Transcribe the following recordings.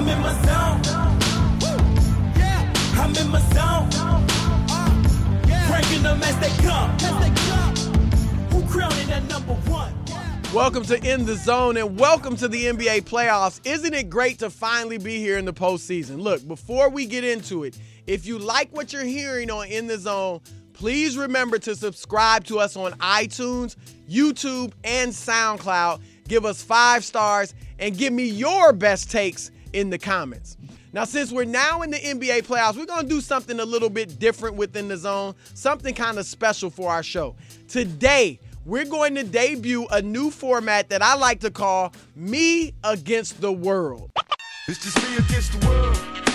I'm in my zone. I'm in my zone. Cranking them as they come. Who number one? Welcome to In the Zone and welcome to the NBA playoffs. Isn't it great to finally be here in the postseason? Look, before we get into it, if you like what you're hearing on In the Zone, please remember to subscribe to us on iTunes, YouTube, and SoundCloud. Give us five stars and give me your best takes in the comments. Now, since we're now in the NBA playoffs, we're going to do something a little bit different within the zone, something kind of special for our show. Today, we're going to debut a new format that I like to call Me Against the World. It's just me against the world.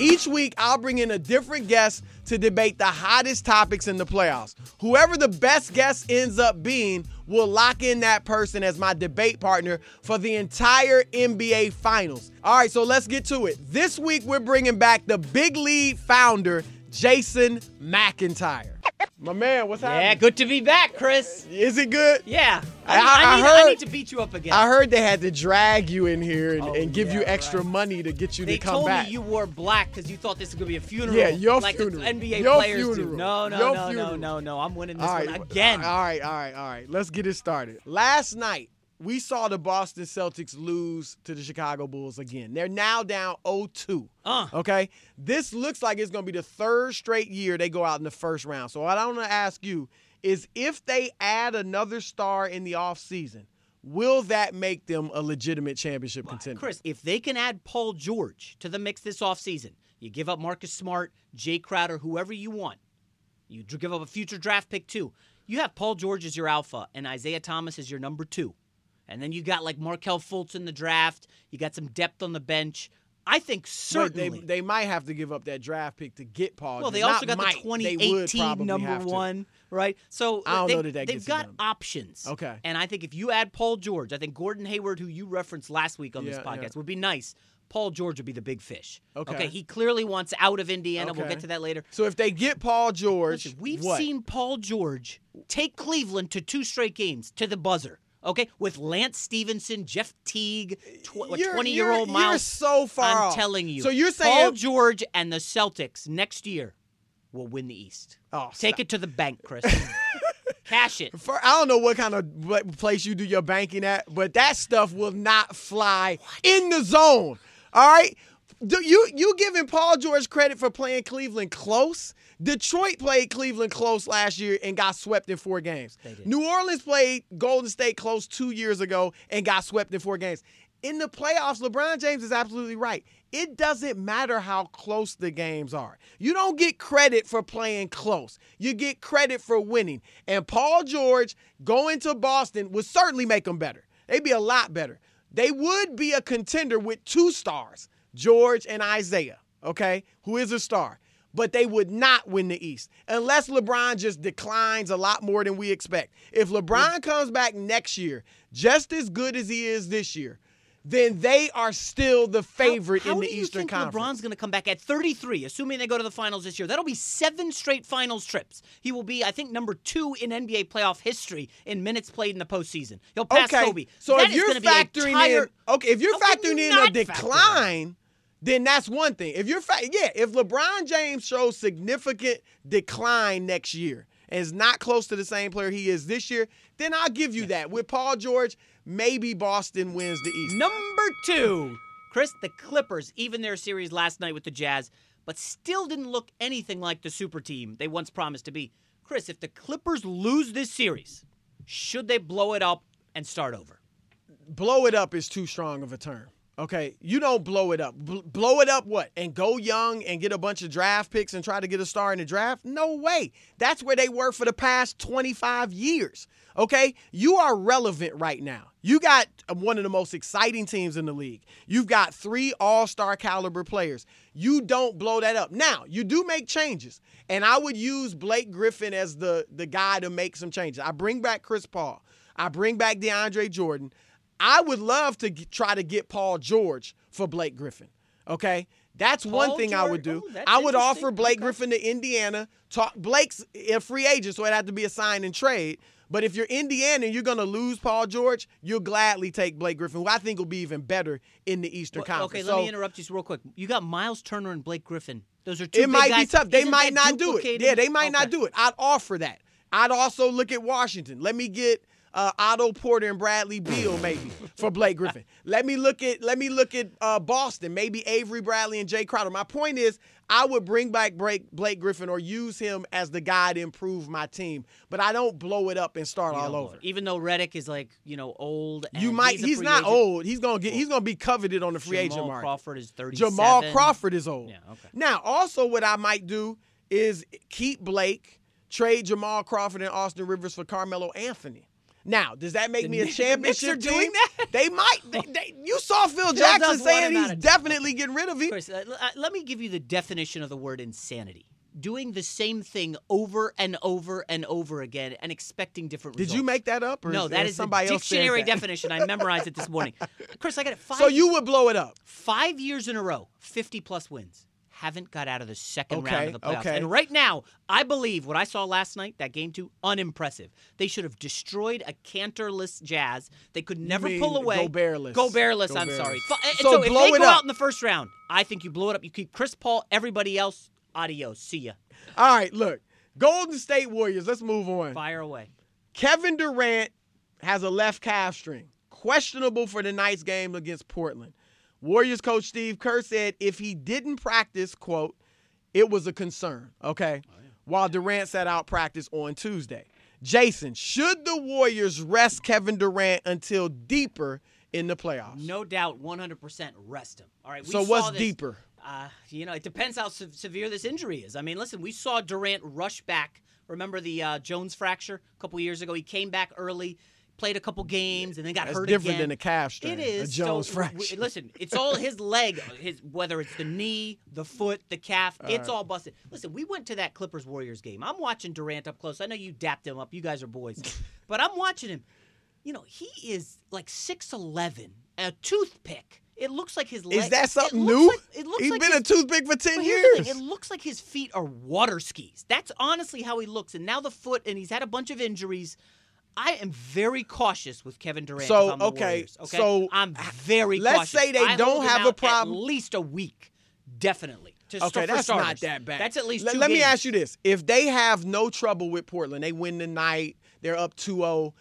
Each week, I'll bring in a different guest to debate the hottest topics in the playoffs. Whoever the best guest ends up being will lock in that person as my debate partner for the entire NBA Finals. All right, so let's get to it. This week, we're bringing back the Big Lead founder, Jason McIntyre. My man, what's up? Yeah, happening? good to be back, Chris. Is it good? Yeah, I- I, I I, need, I heard- need to beat you up again. I heard they had to drag you in here and, Oh, and give you extra right. money to get you they to come back. They told me you wore black because you thought this was gonna be a funeral. Yeah, your like funeral. NBA Your players do. funeral. No, no, Your no, funeral. no, no, no. I'm winning this All right, one again. All right, all right, all right. Let's get it started. Last night, we saw the Boston Celtics lose to the Chicago Bulls again. They're now down 0-2. Uh. Okay? This looks like it's going to be the third straight year they go out in the first round. So what I want to ask you is if they add another star in the offseason, will that make them a legitimate championship contender? Chris, if they can add Paul George to the mix this offseason, you give up Marcus Smart, Jae Crowder, whoever you want. You give up a future draft pick too. You have Paul George as your alpha and Isaiah Thomas as your number two. And then you got like Markelle Fultz in the draft. You got some depth on the bench. I think But certainly. they, they might have to give up that draft pick to get Paul. well, they also got might. the 2018 number one, right? So I don't they, know that that they've gets got done. options. Okay. And I think if you add Paul George, I think Gordon Hayward, who you referenced last week on this podcast, yeah. would be nice. Paul George would be the big fish. Okay. he clearly wants out of Indiana. We'll get to that later. So if they get Paul George, Listen, we've what? seen Paul George take Cleveland to two straight games to the buzzer. Okay, with Lance Stephenson, Jeff Teague, tw- You're- twenty-year-old you're- you're Miles. so far I'm off. telling you. So you're saying Paul George and the Celtics next year will win the East. Oh, Take stop. it to the bank, Chris. Cash it. For, I don't know what kind of pla- place you do your banking at, but that stuff will not fly in the zone. All right, do you you giving Paul George credit for playing Cleveland close? Detroit played Cleveland close last year and got swept in four games. New Orleans played Golden State close two years ago and got swept in four games. In the playoffs, LeBron James is absolutely right. It doesn't matter how close the games are. You don't get credit for playing close. You get credit for winning. And Paul George going to Boston would certainly make them better. They'd be a lot better. They would be a contender with two stars, George and Isaiah, okay, who is a star. But they would not win the East unless LeBron just declines a lot more than we expect. If LeBron comes back next year just as good as he is this year, then they are still the favorite how, in the how do you Eastern think Conference. LeBron's going to come back at 33, assuming they go to the finals this year? That'll be seven straight finals trips. He will be, I think, number two in NBA playoff history in minutes played in the postseason. He'll pass okay, Kobe. so That if you're gonna be a factoring tire- in, okay, if you're factoring you in a not factor decline, then that's one thing. If you're, fa- yeah, if LeBron James shows significant decline next year and is not close to the same player he is this year, then I'll give you that. With Paul George, maybe Boston wins the East. Number two, Chris, the Clippers, even their series last night with the Jazz, but still didn't look anything like the super team they once promised to be. Chris, if the Clippers lose this series, should they blow it up and start over? blow it up is too strong of a term. Okay, you don't blow it up. Bl- blow it up what? And go young and get a bunch of draft picks and try to get a star in the draft? No way. That's where they were for the past 25 years. Okay, you are relevant right now. You got uh, one of the most exciting teams in the league. You've got three all-star caliber players. You don't blow that up. Now, you do make changes. And I would use Blake Griffin as the the guy to make some changes. I bring back Chris Paul. I bring back DeAndre Jordan. I would love to g- try to get Paul George for Blake Griffin. Okay? That's one Paul thing I would do. oh, I would offer. Blake Okay. Griffin to Indiana. Talk Blake's a free agent, so it'd have to be a sign and trade. But if you're Indiana and you're going to lose Paul George, you'll gladly take Blake Griffin, who I think will be even better in the Eastern Well, Conference. Okay, So let me interrupt you real quick. You got Miles Turner and Blake Griffin. Those are two It big might guys. be tough. They Isn't might not do it. Yeah, they might not do it. I'd offer that. I'd also look at Washington. Let me get uh, Otto Porter and Bradley Beal maybe for Blake Griffin. Let me look at let me look at uh, Boston. Maybe Avery Bradley and Jae Crowder. My point is, I would bring back Blake, Blake Griffin or use him as the guy to improve my team, but I don't blow it up and start You all over. Even though Redick is like you know old. You might. He's, He's, not agent. old. He's gonna get. He's gonna be coveted on the free Jamal agent market. Jamal Crawford is thirty-seven. Jamal Crawford is old. Yeah, okay. Now, also, what I might do is keep Blake, trade Jamal Crawford and Austin Rivers for Carmelo Anthony. Now, does that make The me a the Knicks championship are doing team? that? They might. They, they- you saw Phil Jackson saying he's definitely getting rid of him. Chris, uh, uh, let me give you the definition of the word insanity. Doing the same thing over and over and over again and expecting different results. Did results. you make that up, or No, is, that is is somebody the dictionary definition. I memorized it this morning. Chris, I got it. Five, So you would blow it up. five years in a row, 50 plus wins. Haven't got out of the second round of the playoffs. okay. And right now, I believe what I saw last night, that game two, unimpressive. They should have destroyed a canterless Jazz. They could never mean pull away. Go bearless. Gobertless. Gobertless, I'm sorry. And So So, if they it go up. out in the first round, I think you blow it up. You keep Chris Paul, everybody else, adios. See ya. All right, look, Golden State Warriors. Let's move on. Fire away. Kevin Durant has a left calf strain, questionable for tonight's game against Portland. Warriors coach Steve Kerr said if he didn't practice, quote, it was a concern, okay? While Durant sat out practice on Tuesday. Jason, should the Warriors rest Kevin Durant until deeper in the playoffs? No doubt, 100% rest him. All right. We So saw what's this- deeper? Uh, you know, it depends how se- severe this injury is. I mean, listen, we saw Durant rush back. Remember the uh, Jones fracture a couple years ago? He came back early, played a couple games, and then got That's hurt different again. than a calf strain. It is A Jones so, fracture. listen, it's all his leg, his whether it's the knee, the foot, the calf, it's all busted. Listen, we went to that Clippers Warriors game. I'm watching Durant up close. I know you dapped him up. You guys are boys, but I'm watching him. You know, he is like 6'11", a toothpick. It looks like his leg. Is that it something looks new? Like, it looks He's like been his- a toothpick for 10 but here's the years. It looks like his feet are water skis. That's honestly how he looks. And now the foot, and he's had a bunch of injuries. I am very cautious with Kevin Durant. So, okay, Warriors, okay, so, I'm very. let's cautious. say they I don't have a problem- At least a week, definitely. To Okay, that's not that bad. That's at least. Let, let me ask you this: If they have no trouble with Portland, they win the night, they're up 2-0,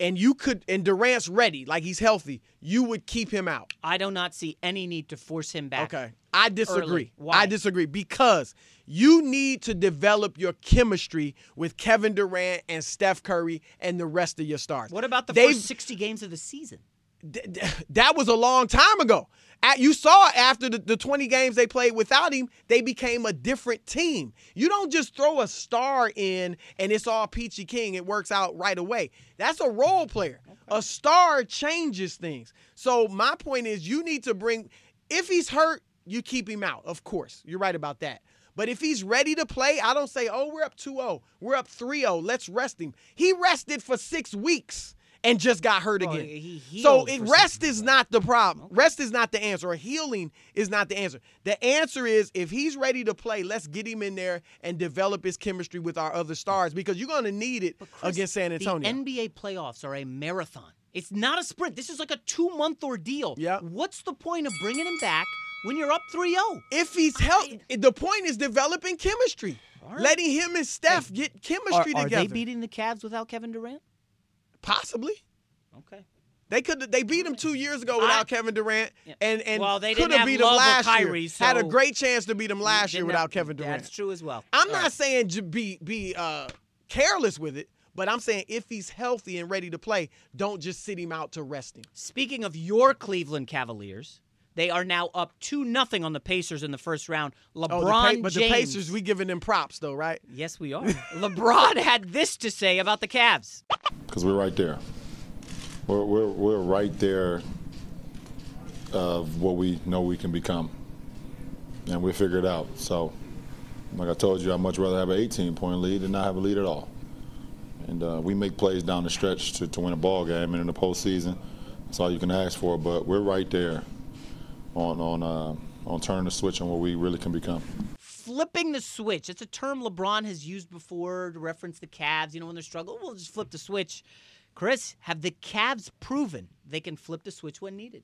and you could, and Durant's ready, like he's healthy, you would keep him out. I do not see any need to force him back. Okay, I disagree. I disagree because you need to develop your chemistry with Kevin Durant and Steph Curry and the rest of your stars. What about the They've- first 60 games of the season? th- th- that was a long time ago. You saw after the, the 20 games they played without him, they became a different team. You don't just throw a star in and it's all peachy king. It works out right away. That's a role player. A star changes things. So my point is, you need to bring. If he's hurt, you keep him out. Of course, you're right about that. But if he's ready to play, I don't say, oh, we're up 2-0. We're up 3-0. Let's rest him. He rested for six weeks and just got hurt Well, again. he so it, rest is not the problem. Rest is not the answer. Or healing is not the answer. The answer is if he's ready to play, let's get him in there and develop his chemistry with our other stars because you're going to need it Chris, against San Antonio. The NBA playoffs are a marathon. It's not a sprint. This is like a two month ordeal. Yeah. What's the point of bringing him back when you're up oh? 3 0? if he's healthy, the point is developing chemistry. right. Letting him and Steph get chemistry are together. Are they beating the Cavs without Kevin Durant? Possibly. Okay. They could they beat him two years ago without I- Kevin Durant, Yeah. and and Well, they could didn't have have beat Love him last Kyrie, year. Had a great chance to beat him last year without have- Kevin Durant. That's true as well. I'm All not right. saying be be uh, careless with it, but I'm saying if he's healthy and ready to play, don't just sit him out to rest him. Speaking of your Cleveland Cavaliers, they are now up 2 nothing on the Pacers in the first round. LeBron Oh, the Pa- but James. the Pacers, we giving them props though, right? Yes, we are. LeBron had this to say about the Cavs. because we're right there. We're, we're, we're right there of what we know we can become. And we figure it out. So, like I told you, I'd much rather have an 18 point lead than not have a lead at all. And uh, we make plays down the stretch to, to win a ball game and in the postseason. That's all you can ask for. But we're right there on on uh, on turning the switch on what we really can become. flipping the switch. It's a term LeBron has used before to reference the Cavs. You know, when they're struggling, we'll just flip the switch. Chris, have the Cavs proven they can flip the switch when needed?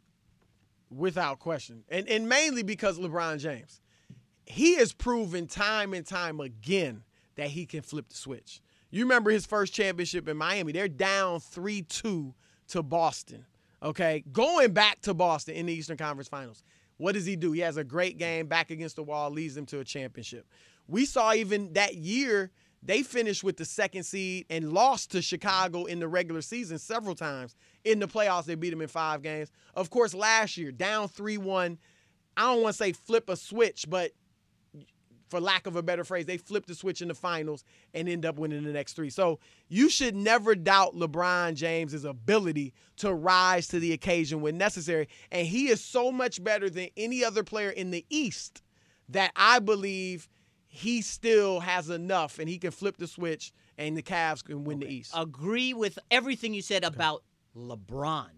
without question. And and mainly because LeBron James. He has proven time and time again that he can flip the switch. You remember his first championship in Miami. They're down 3-2 to Boston. Okay? Going back to Boston in the Eastern Conference Finals. What does he do? He has a great game back against the wall, leads them to a championship. We saw even that year they finished with the second seed and lost to Chicago in the regular season several times. In the playoffs, they beat them in five games. Of course, last year, down 3 1. I don't want to say flip a switch, but for lack of a better phrase, they flip the switch in the finals and end up winning the next three. So you should never doubt LeBron James's ability to rise to the occasion when necessary. And he is so much better than any other player in the East that I believe he still has enough and he can flip the switch and the Cavs can win the East. Agree with everything you said about LeBron.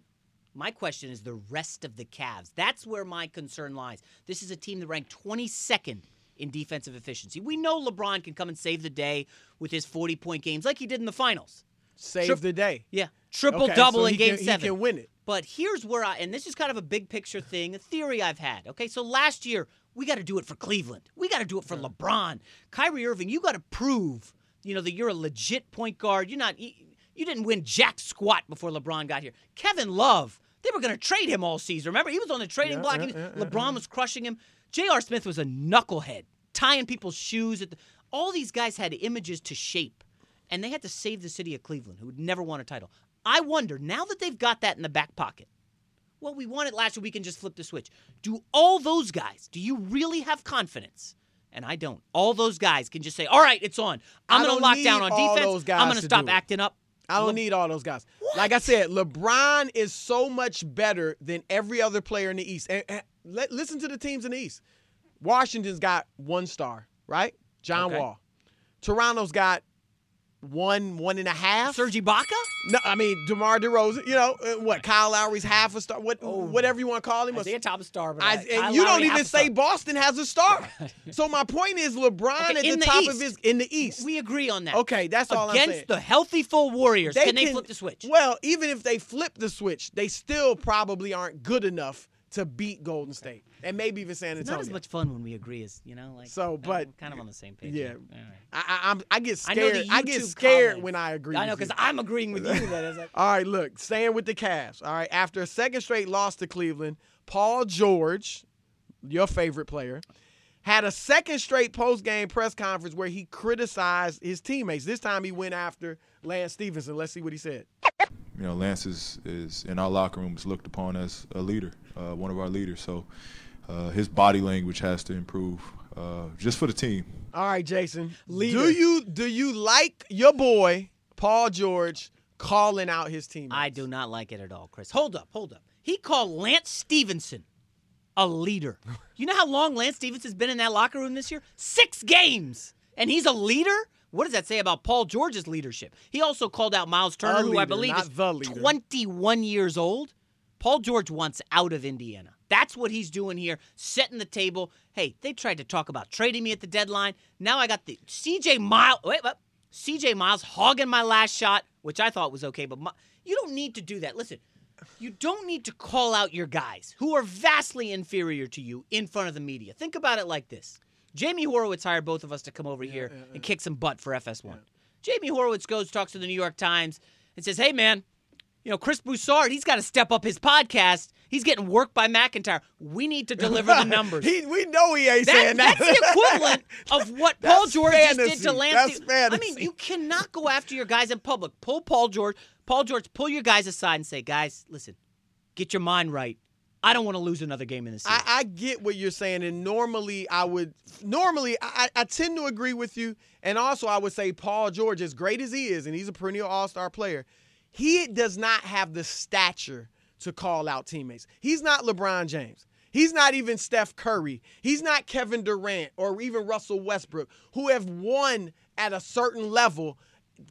My question is the rest of the Cavs. That's where my concern lies. This is a team that ranked 22nd in defensive efficiency. We know LeBron can come and save the day with his 40 point games like he did in the finals. Save Tri- the day. Yeah. Triple Okay, double so in game can- seven. He can win it. But here's where I, and this is kind of a big picture thing, a theory I've had. Okay, so last year, we got to do it for Cleveland. We got to do it for LeBron. Kyrie Irving, you got to prove, you know, that you're a legit point guard. You're not, you, didn't win jack squat before LeBron got here. Kevin Love, they were going to trade him all season. Remember, he was on the trading Yeah, block. yeah, yeah, LeBron was crushing him. J.R. Smith was a knucklehead, tying people's shoes. At the, all these guys had images to shape, and they had to save the city of Cleveland, who would never won a title. I wonder, now that they've got that in the back pocket, well, we won it last year, we can just flip the switch. Do all those guys, do you really have confidence? And I don't. All those guys can just say, all right, it's on. I'm going to lock down on defense. I'm going to stop acting up. I don't Le- need all those guys. Like I said, LeBron is so much better than every other player in the East. And, and let, listen to the teams in the East. Washington's got one star, right? John Okay. Wall. Toronto's got one, one and a half. Serge Ibaka? No, I mean DeMar DeRozan. You know uh, what? Kyle Lowry's half a star. What, whatever you want to call him. Isaiah Thomas star, but I, and Kyle you don't even say. Boston has a star. so my point is LeBron Okay, at in the, the top East. of his in the East. We agree on that. Okay, that's all I'm Against the healthy full Warriors, can they flip the switch? Well, even if they flip the switch, they still probably aren't good enough to beat Golden State and maybe even San It's Antonio. not as much fun when we agree as, you know, like So, but- we're kind of on the same page. Yeah. right. I, I, I'm, I get I scared. the I, get scared comments. when I agree. I know because I'm agreeing with you. Like, All right, look, staying with the Cavs. All right, after a second straight loss to Cleveland, Paul George, your favorite player, had a second straight post-game press conference where he criticized his teammates. This time he went after Lance Stephenson. Let's see what he said. You know, Lance is, is in our locker room is looked upon as a leader, uh, one of our leaders. So uh, his body language has to improve uh, just for the team. All right, Jason. Leader. Do you do you like your boy Paul George calling out his team? I do not like it at all, Chris. Hold up, hold up. He called Lance Stephenson a leader. You know how long Lance Stephenson's been in that locker room this year? Six games. And he's a leader? What does that say about Paul George's leadership? He also called out Miles Turner, who I believe is 21 years old. Paul George wants out of Indiana. That's what he's doing here, setting the table. Hey, they tried to talk about trading me at the deadline. Now I got the CJ Miles. Wait, wait. CJ Miles hogging my last shot, which I thought was okay, but my, you don't need to do that. Listen, you don't need to call out your guys who are vastly inferior to you in front of the media. Think about it like this Jamie Horowitz hired both of us to come over here and kick some butt for FS1. Jamie Horowitz goes, talks to the New York Times, and says, Hey, man, you know, Chris Broussard, he's got to step up his podcast. He's getting worked by McIntyre. We need to deliver the numbers. he, we know he ain't That- saying that. that's the equivalent of what Paul George just did to Lance. I mean, you cannot go after your guys in public. Pull Paul George. Paul George, pull your guys aside and say, guys, listen, get your mind right. I don't want to lose another game in this. I, I get what you're saying, and normally I would normally I, I tend to agree with you, and also I would say Paul George, as great as he is, and he's a perennial All Star player, he does not have the stature to call out teammates. He's not LeBron James. He's not even Steph Curry. He's not Kevin Durant or even Russell Westbrook, who have won at a certain level.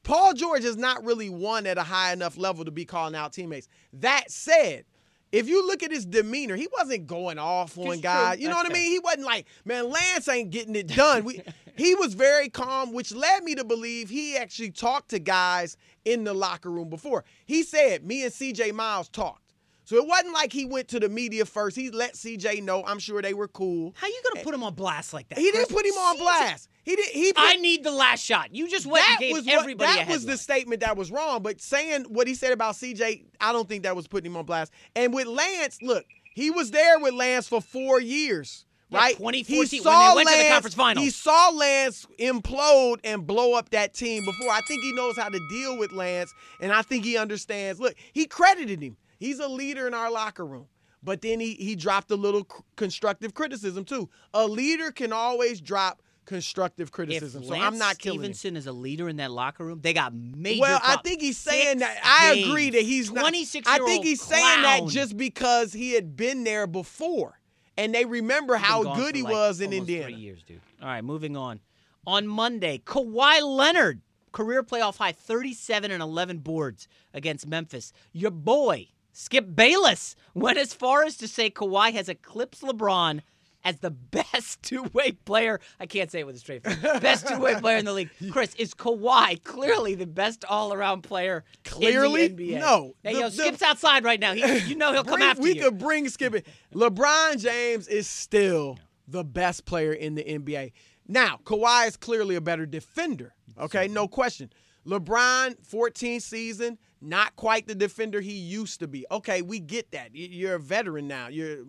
Paul George has not really won at a high enough level to be calling out teammates. That said, if you look at his demeanor, he wasn't going off on guys. You know That's what I mean? He wasn't like, man, Lance ain't getting it done. We, he was very calm, which led me to believe he actually talked to guys in the locker room before. He said, me and CJ Miles talked. So it wasn't like he went to the media first. He let CJ know. I'm sure they were cool. How you gonna eh, put him on blast like that? He didn't put him on blast. He did. He. Put, I need the last shot. You just went and that gave was what, everybody that was the statement that was wrong. But saying what he said about CJ, I don't think that was putting him on blast. And with Lance, look, he was there with Lance for four years. Yeah, Right, 2014, He when they saw went to the conference finals. He saw Lance implode and blow up that team before. I think he knows how to deal with Lance, and I think he understands. Look, he credited him. He's a leader in our locker room. But then he he dropped a little constructive criticism too. A leader can always drop constructive if criticism. so Lance I'm not. Stephenson is a leader in that locker room, they got major. Well, I think he's saying Six that. I games, agree that he's not. 26 I think he's saying that just because he had been there before, and they remember how good he like, was in Indiana. Three years, dude. All right, moving on. On Monday, Kawhi Leonard, career playoff high 37 and 11 boards against Memphis. Your boy, Skip Bayless, went as far as to say Kawhi has eclipsed LeBron as the best two-way player. I can't say it with a straight face. Best two-way player in the league. Chris, is Kawhi clearly the best all-around player Clearly? in the NBA? No. Hey, The- yo, the- Skip's outside right now. He, you know he'll come after we you. We could bring Skip in. LeBron James is still the best player in the NBA. Now, Kawhi is clearly a better defender. Okay, no question. LeBron, 14th season, not quite the defender he used to be. Okay, we get that. You're a veteran now. You're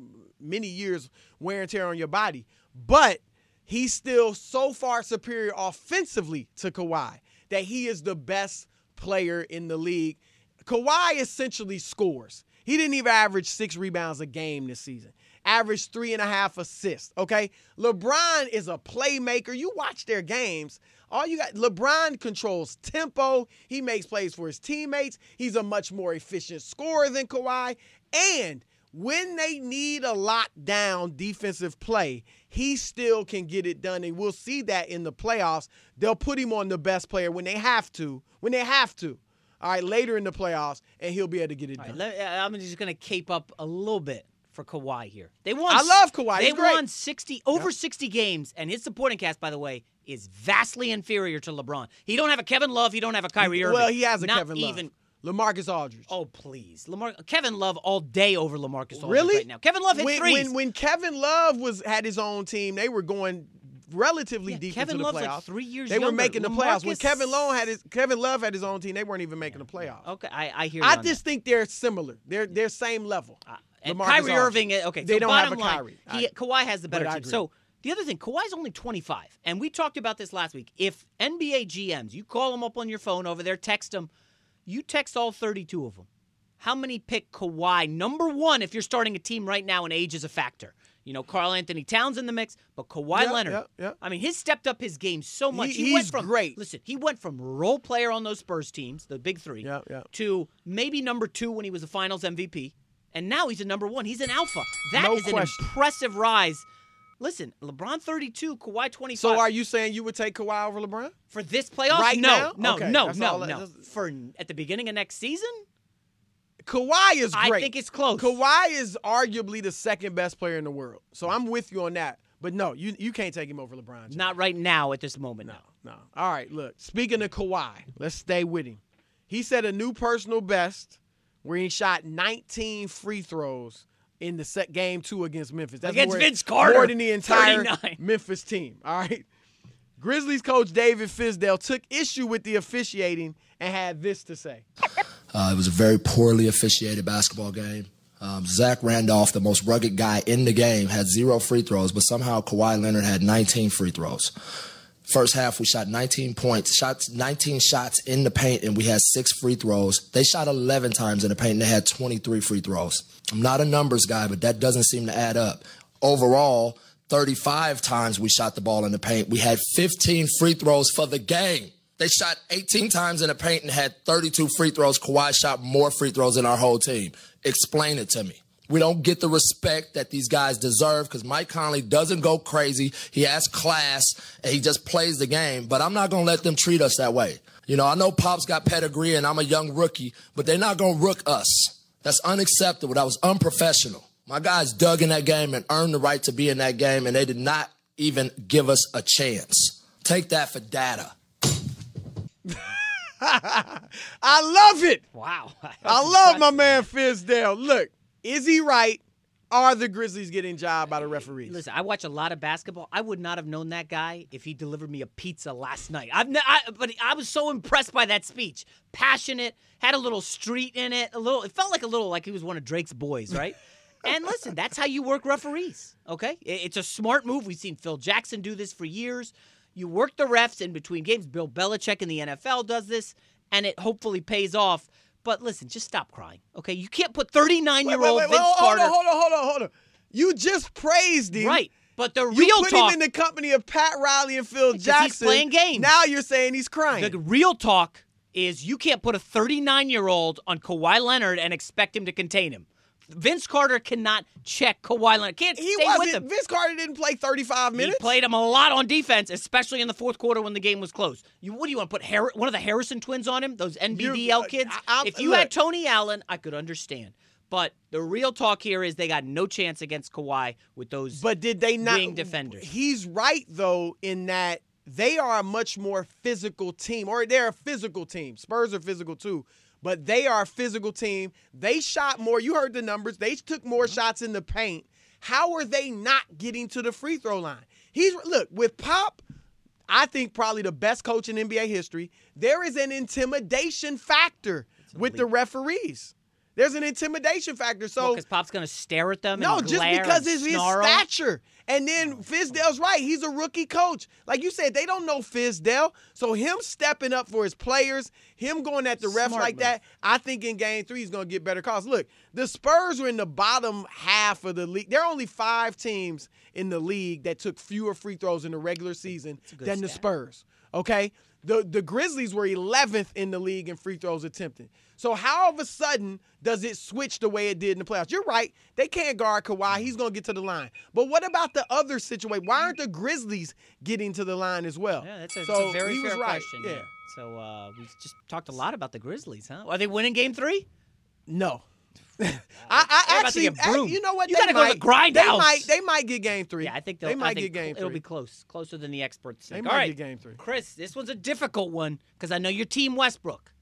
many years wear and tear on your body. But he's still so far superior offensively to Kawhi that he is the best player in the league. Kawhi essentially scores. He didn't even average six rebounds a game this season. Averaged three and a half assists. Okay. LeBron is a playmaker. You watch their games. All you got, LeBron controls tempo. He makes plays for his teammates. He's a much more efficient scorer than Kawhi. And when they need a lockdown defensive play, he still can get it done. And we'll see that in the playoffs. They'll put him on the best player when they have to. When they have to. All right, later in the playoffs, and he'll be able to get it All done. right, let- uh, I'm just going to cape up a little bit for Kawhi here. They won. I love Kawhi. They won 60 over 60 games, and his supporting cast, by the way, is vastly inferior to LeBron. He don't have a Kevin Love. He don't have a Kyrie Irving. Well, he has a Not Kevin Love. even. LaMarcus Aldridge. Oh please, Lamar Kevin Love all day over Lamarcus Aldridge really? right now. Kevin Love hit when, threes. When, when Kevin Love was had his own team, they were going relatively Yeah, deep Kevin into the Love's like playoffs. three years They were younger. making the playoffs. When Kevin Love had his Kevin Love had his own team, they weren't even making the playoffs. okay, I, I hear. You I just that. think they're similar. They're they're same level. And LaMarcus Kyrie Aldridge. Irving, uh, okay, They don't bottom have a line, Kyrie. He, Kawhi has the better team. So the other thing, Kawhi's only 25, and we talked about this last week. If NBA GMs, you call them up on your phone over there, text them, you text all 32 of them. How many pick Kawhi number one if you're starting a team right now and age is a factor? You know, Karl-Anthony Towns in the mix, but Kawhi Leonard. yeah, yeah. I mean, he's stepped up his game so much. He- went he's from, great. Listen, he went from role player on those Spurs teams, the big three, Yeah, yeah. to maybe number two when he was a Finals MVP, and now he's a number one. He's an alpha. That is No an question. impressive rise. Listen, LeBron 32, Kawhi 25. So are you saying you would take Kawhi over LeBron? for this playoff? Right no, now? no, Okay, no, no, no. For at the beginning of next season, Kawhi is I great. think it's close. Kawhi is arguably the second best player in the world. So I'm with you on that. But no, you you can't take him over LeBron. James. not right now at this moment. No. No. All right, look. Speaking of Kawhi, let's stay with him. He set a new personal best where he shot 19 free throws in the set game two against Memphis. That's Against more, Vince Carter, More than the entire 39. Memphis team. All right. Grizzlies coach David Fizdale took issue with the officiating and had this to say. Uh, it was a very poorly officiated basketball game. Um, Zach Randolph, the most rugged guy in the game, had zero free throws, but somehow Kawhi Leonard had 19 free throws. First half, we shot 19 points, shots 19 shots in the paint, and we had six free throws. They shot 11 times in the paint, and they had 23 free throws. I'm not a numbers guy, but that doesn't seem to add up. Overall, 35 times we shot the ball in the paint. We had 15 free throws for the game. They shot 18 times in the paint and had 32 free throws. Kawhi shot more free throws than our whole team. Explain it to me. We don't get the respect that these guys deserve because Mike Conley doesn't go crazy. He has class and he just plays the game. But I'm not going to let them treat us that way. You know, I know Pop's got pedigree and I'm a young rookie, but they're not going to rook us. That's unacceptable. That was unprofessional. My guys dug in that game and earned the right to be in that game, and they did not even give us a chance. Take that for data. I love it. Wow. I love my man Fizdale. Look, is he right? Are the Grizzlies getting job by the referees? Listen, I watch a lot of basketball. I would not have known that guy if he delivered me a pizza last night. I've ne- I, but I was so impressed by that speech. Passionate, had a little street in it. A little. It felt like a little like he was one of Drake's boys, right? and listen, that's how you work referees. Okay, it's a smart move. We've seen Phil Jackson do this for years. You work the refs in between games. Bill Belichick in the NFL does this, and it hopefully pays off. But listen, just stop crying. Okay, you can't put 39 year old Vince hold Carter. on, hold on, hold on, hold on. You just praised him. Right. But the real you put talk. him in the company of Pat Riley and Phil Because he's Jackson. playing games. Now you're saying he's crying. the real talk is you can't put a 39 year old on Kawhi Leonard and expect him to contain him. Vince Carter cannot check Kawhi Leonard. Can't he stay wasn't. with him. Vince Carter didn't play 35 minutes. He played him a lot on defense, especially in the fourth quarter when the game was close. You, what do you want to put Har- one of the Harrison twins on him? Those NBDL You're- uh, kids. I- if you look. had Tony Allen, I could understand. But the real talk here is they got no chance against Kawhi with those. But did they not? wing defenders. He's right though in that they are a much more physical team, or they're a physical team. Spurs are physical too, but they are a physical team. They shot more. You heard the numbers. They took more mm-hmm. shots in the paint. How are they not getting to the free throw line? He's look with Pop. I think probably the best coach in NBA history. There is an intimidation factor with the referees. There's an intimidation factor. So because Pop's going to stare at them. no, just because it's his stature. And then mm. Fizdale's right. He's a rookie coach. Like you said, they don't know Fizdale. So him stepping up for his players, him going at the refs Smart like move. that, I think in game three he's going to get better calls. Look, the Spurs are in the bottom half of the league. There are only five teams in the league that took fewer free throws in the regular season than the. Spurs. Okay? The the Grizzlies were 11th in the league in free throws attempted. So how all of a sudden does it switch the way it did in the playoffs? You're right. They can't guard Kawhi. He's going to get to the line. But what about the other situation? Why aren't the Grizzlies getting to the line as well? Yeah, that's a, so it's a very he was fair right. question. Yeah. So uh, we just talked a lot about the Grizzlies, huh? Are they winning Game Three? No. I, I to actually, eh, broomed. you know what? You they gotta go to the grind they might, they might get game three. Yeah, I think they'll, they might think get game three. It'll be close, closer than the experts think. They might All right, get game three. Chris, this one's a difficult one because I know your team Westbrook,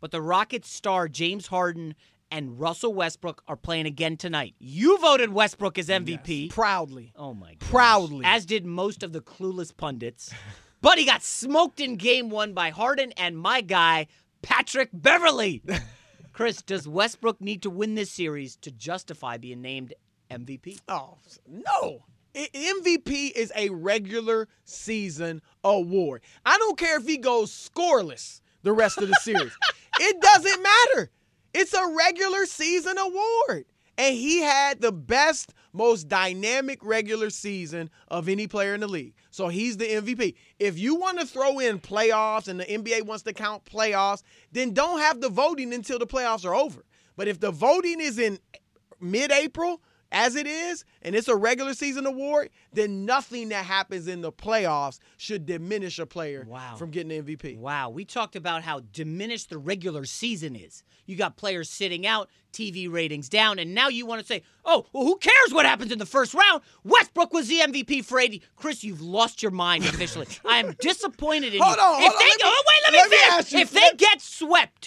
but the Rockets star James Harden and Russell Westbrook are playing again tonight. You voted Westbrook as MVP. Proudly. Oh my gosh. Proudly. As did most of the clueless pundits. but he got smoked in game one by Harden and my guy, Patrick Beverley. Chris, does Westbrook need to win this series to justify being named MVP? Oh no. MVP is a regular season award. I don't care if he goes scoreless the rest of the series. it doesn't matter. It's a regular season award. And he had the best, most dynamic regular season of any player in the league. So he's the MVP. If you want to throw in playoffs and the NBA wants to count playoffs, then don't have the voting until the playoffs are over. But if the voting is in mid April, as it is, and it's a regular season award, then nothing that happens in the playoffs should diminish a player Wow. from getting the MVP. Wow, we talked about how diminished the regular season is. You got players sitting out, TV ratings down, and now you want to say, oh, well, who cares what happens in the first round? Westbrook was the MVP for 80. Chris, you've lost your mind officially. I am disappointed in Hold you. on, if hold on, they, let me- oh, wait, let me, let me finish. you- if they get swept,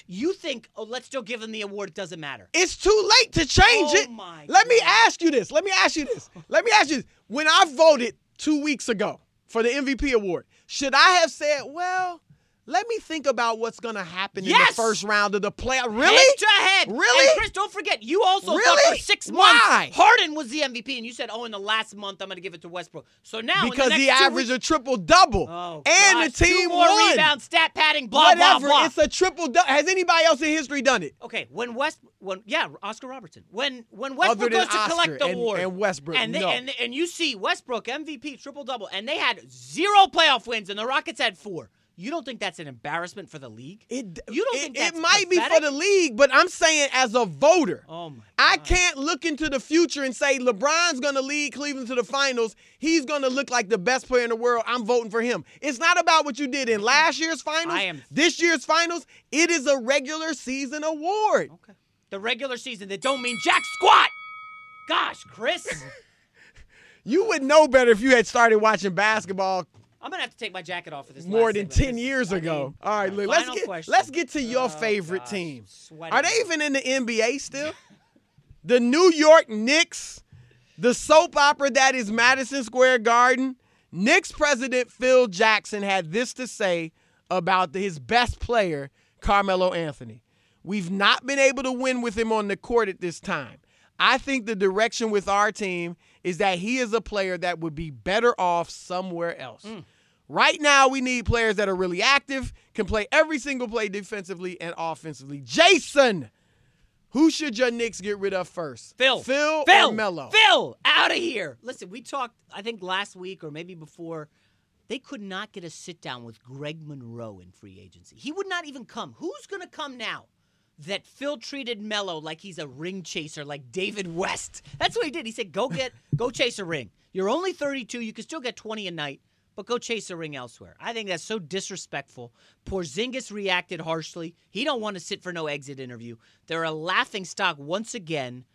think, oh, let's still give them the award. It doesn't matter. It's too late to change Oh it. Let me ask you this. Let me ask you this. Let me ask you this. When I voted two weeks ago for the MVP award, should I have said, well, let me think about what's going to happen in the first round of the playoff? Head Really? to head. Really? And Chris, don't forget, you also thought Really? for six Why? months Harden was the MVP, and you said, oh, in the last month, I'm going to give it to Westbrook. So now, Because he averaged weeks- a triple double. Oh, and gosh, the team two more won. rebounds, stat padding, blah Whatever. blah blah. It's a triple double. Has anybody else in history done it? okay, when West, when yeah, Oscar Robertson, when when Westbrook goes to Oscar collect the and- award, and Westbrook, and they, no. and and you see Westbrook MVP triple double, and they had zero playoff wins, and the Rockets had four. You don't think that's an embarrassment for the league? It, you don't it, think it might be for the league, but I'm saying as a voter. Oh my! I can't look into the future and say LeBron's going to lead Cleveland to the finals. He's going to look like the best player in the world. I'm voting for him. It's not about what you did in last year's finals, I am- this year's finals. It is a regular season award. Okay. the regular season that don't mean jack squat. Gosh, Chris, You would know better if you had started watching basketball I'm gonna have to take my jacket off for this. more than segment, 10 'cause, years I ago. mean, All right, look, let's get question. let's get to your Oh, favorite gosh, team. Are they even in the NBA still? the New York Knicks, the soap opera that is Madison Square Garden. Knicks president Phil Jackson had this to say about his best player, Carmelo Anthony. We've not been able to win with him on the court at this time. I think the direction with our team is that he is a player that would be better off somewhere else. Mm. Right now, we need players that are really active, can play every single play defensively and offensively. Jason, who should your Knicks get rid of first? Phil. Phil, Phil. or Melo? Phil, out of here. Listen, we talked, I think last week or maybe before, they could not get a sit down with Greg Monroe in free agency. He would not even come. Who's going to come now? That Phil treated Melo like he's a ring chaser, like David West. That's what he did. He said, "Go get, go chase a ring. You're only 32. You can still get 20 a night, but go chase a ring elsewhere." I think that's so disrespectful. Porzingis reacted harshly. He don't want to sit for no exit interview. They're a laughing stock once again.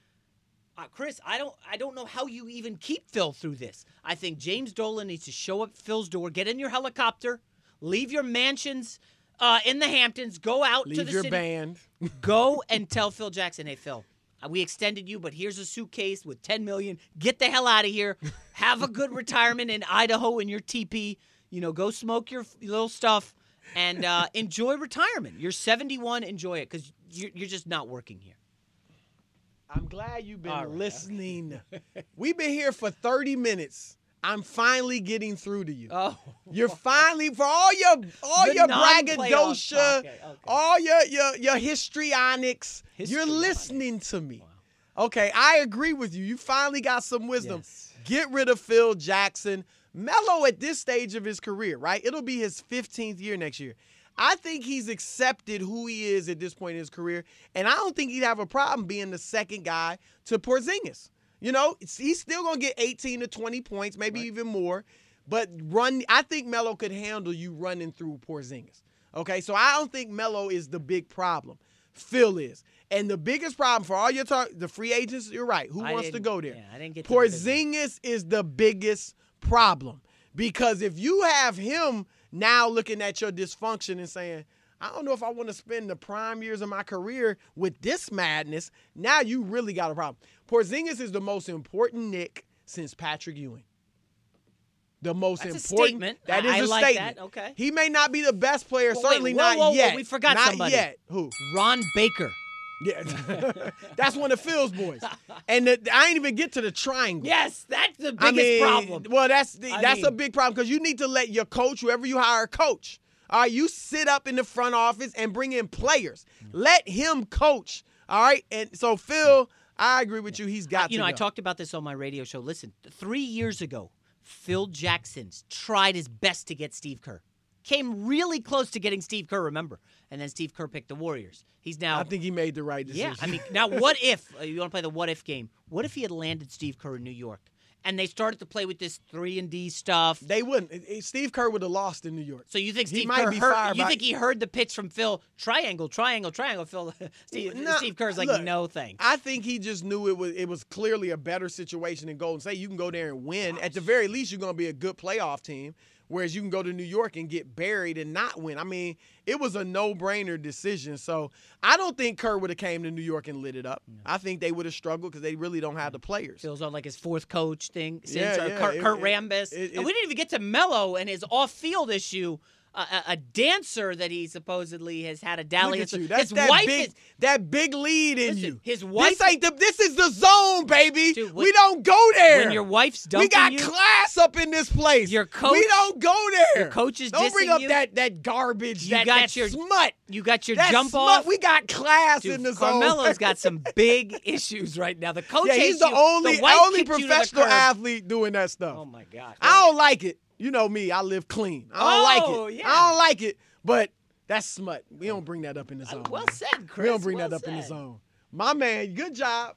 Uh, Chris, I don't, I don't know how you even keep Phil through this. I think James Dolan needs to show up at Phil's door, get in your helicopter, leave your mansions uh, in the Hamptons, go out to Leave the your city, band. go and tell Phil Jackson, hey Phil, we extended you, but here's a suitcase with 10 million. Get the hell out of here. Have a good retirement in Idaho in your teepee. You know, go smoke your little stuff and uh, enjoy retirement. You're 71, enjoy it because you're, you're just not working here. I'm glad you've been All right. listening. We've been here for 30 minutes. I'm finally getting through to you. Oh, You're finally for all your all The your braggadocio. Okay, okay. all your your your histrionics. You're listening to me. Okay, I agree with you. You finally got some wisdom. Yes. Get rid of Phil Jackson. Melo at this stage of his career, right? It'll be his 15th year next year. I think he's accepted who he is at this point in his career, and I don't think he'd have a problem being the second guy to Porzingis. You know, he's still gonna get 18 to 20 points, maybe even more. But run, I think Melo could handle you running through Porzingis. Okay, so I don't think Melo is the big problem. Phil is, and the biggest problem for all your talk, the free agents. You're right. Who I wants to go there? yeah, I didn't get to. Porzingis is the biggest problem because if you have him now looking at your dysfunction and saying, I don't know if I want to spend the prime years of my career with this madness. Now you really got a problem. Porzingis is the most important Knick since Patrick Ewing. The most That's a statement. That I- is I a like statement. that. Okay. He may not be the best player, Well, wait, certainly whoa, not whoa, whoa, yet. we forgot not somebody. yet. Who? Ron Baker. Yeah, that's one of the Phil's boys. And the, I ain't even get to the triangle. Yes, that's the biggest I mean, problem. Well, that's the, I that's a big problem because you need to let your coach, whoever you hire, coach. All right, you sit up in the front office and bring in players. Let him coach. All right, and so Phil, I agree with you. He's got you to know, I talked about this on my radio show. Listen, three years ago, Phil Jackson's tried his best to get Steve Kerr. Came really close to getting Steve Kerr, remember? And then Steve Kerr picked the Warriors. He's now. I think he made the right decision. yeah, I mean, now what if, uh, you want to play the what if game? What if he had landed Steve Kerr in New York? And they started to play with this 3 and D stuff. they wouldn't. Steve Kerr would have lost in New York. So you think He Steve might Kerr be heard? fired You by- think he heard the pitch from Phil? Triangle, triangle, triangle. Phil, Steve, No, Steve Kerr's like, look, no thanks. I think he just knew it was it was clearly a better situation in Golden State. You can go there and win. At the very least, you're going to be a good playoff team. Whereas you can go to New York and get buried and not win. I mean, it was a no-brainer decision. So I don't think Kerr would have came to New York and lit it up. I think they would have struggled because they really don't have the players. On like his fourth coach thing since Yeah, uh, yeah, Kurt, it- Kurt it- Rambis. it- and we didn't even get to Melo and his off-field issue. A, a, dancer that he supposedly has had a dalliance with. That's his that wife big, is that big lead in Listen, you. his wife- This ain't the. This is the zone, baby. Dude, when- we don't go there. when your wife's dumping we got you. class up in this place. Your coach- We don't go there. your coach is Don't bring up you. that that garbage. You that, got that your- smut. you got your That jump smut. off. We got class Dude, in the zone. Carmelo's got some big issues right now. The coach Yeah, he's the only the only professional athlete doing that stuff. Oh my god! I don't like it. You know me. I live clean. I don't Oh, like it. yeah. I don't like it. But that's smut. We don't bring that up in the uh, zone. well said, Chris. We don't bring well that up in the zone. My man, good job.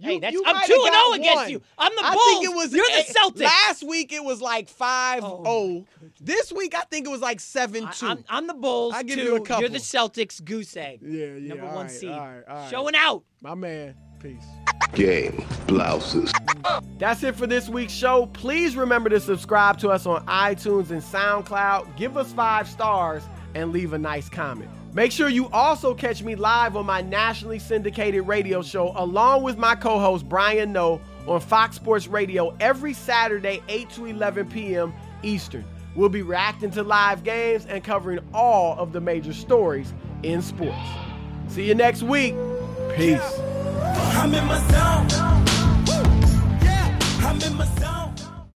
Hey, that's- you I'm 2 have and got 0 against one. you. I'm the I Bulls. think it was You're the Celtics. Last week it was like 5 0. Oh, oh this week I think it was like 7 I, 2. am I'm the Bulls. I give two. you a couple. You're the Celtics. Goose egg. yeah, yeah. Number one right, seed. All right, all right. Showing out. My man. Peace. Game blouses. That's it for this week's show. Please remember to subscribe to us on iTunes and SoundCloud. Give us five stars and leave a nice comment. Make sure you also catch me live on my nationally syndicated radio show along with my co host Brian Noe on Fox Sports Radio every Saturday, 8 to 11 p.m. Eastern. We'll be reacting to live games and covering all of the major stories in sports. See you next week. Peace. I'm in my zone. Yeah. I'm in my zone.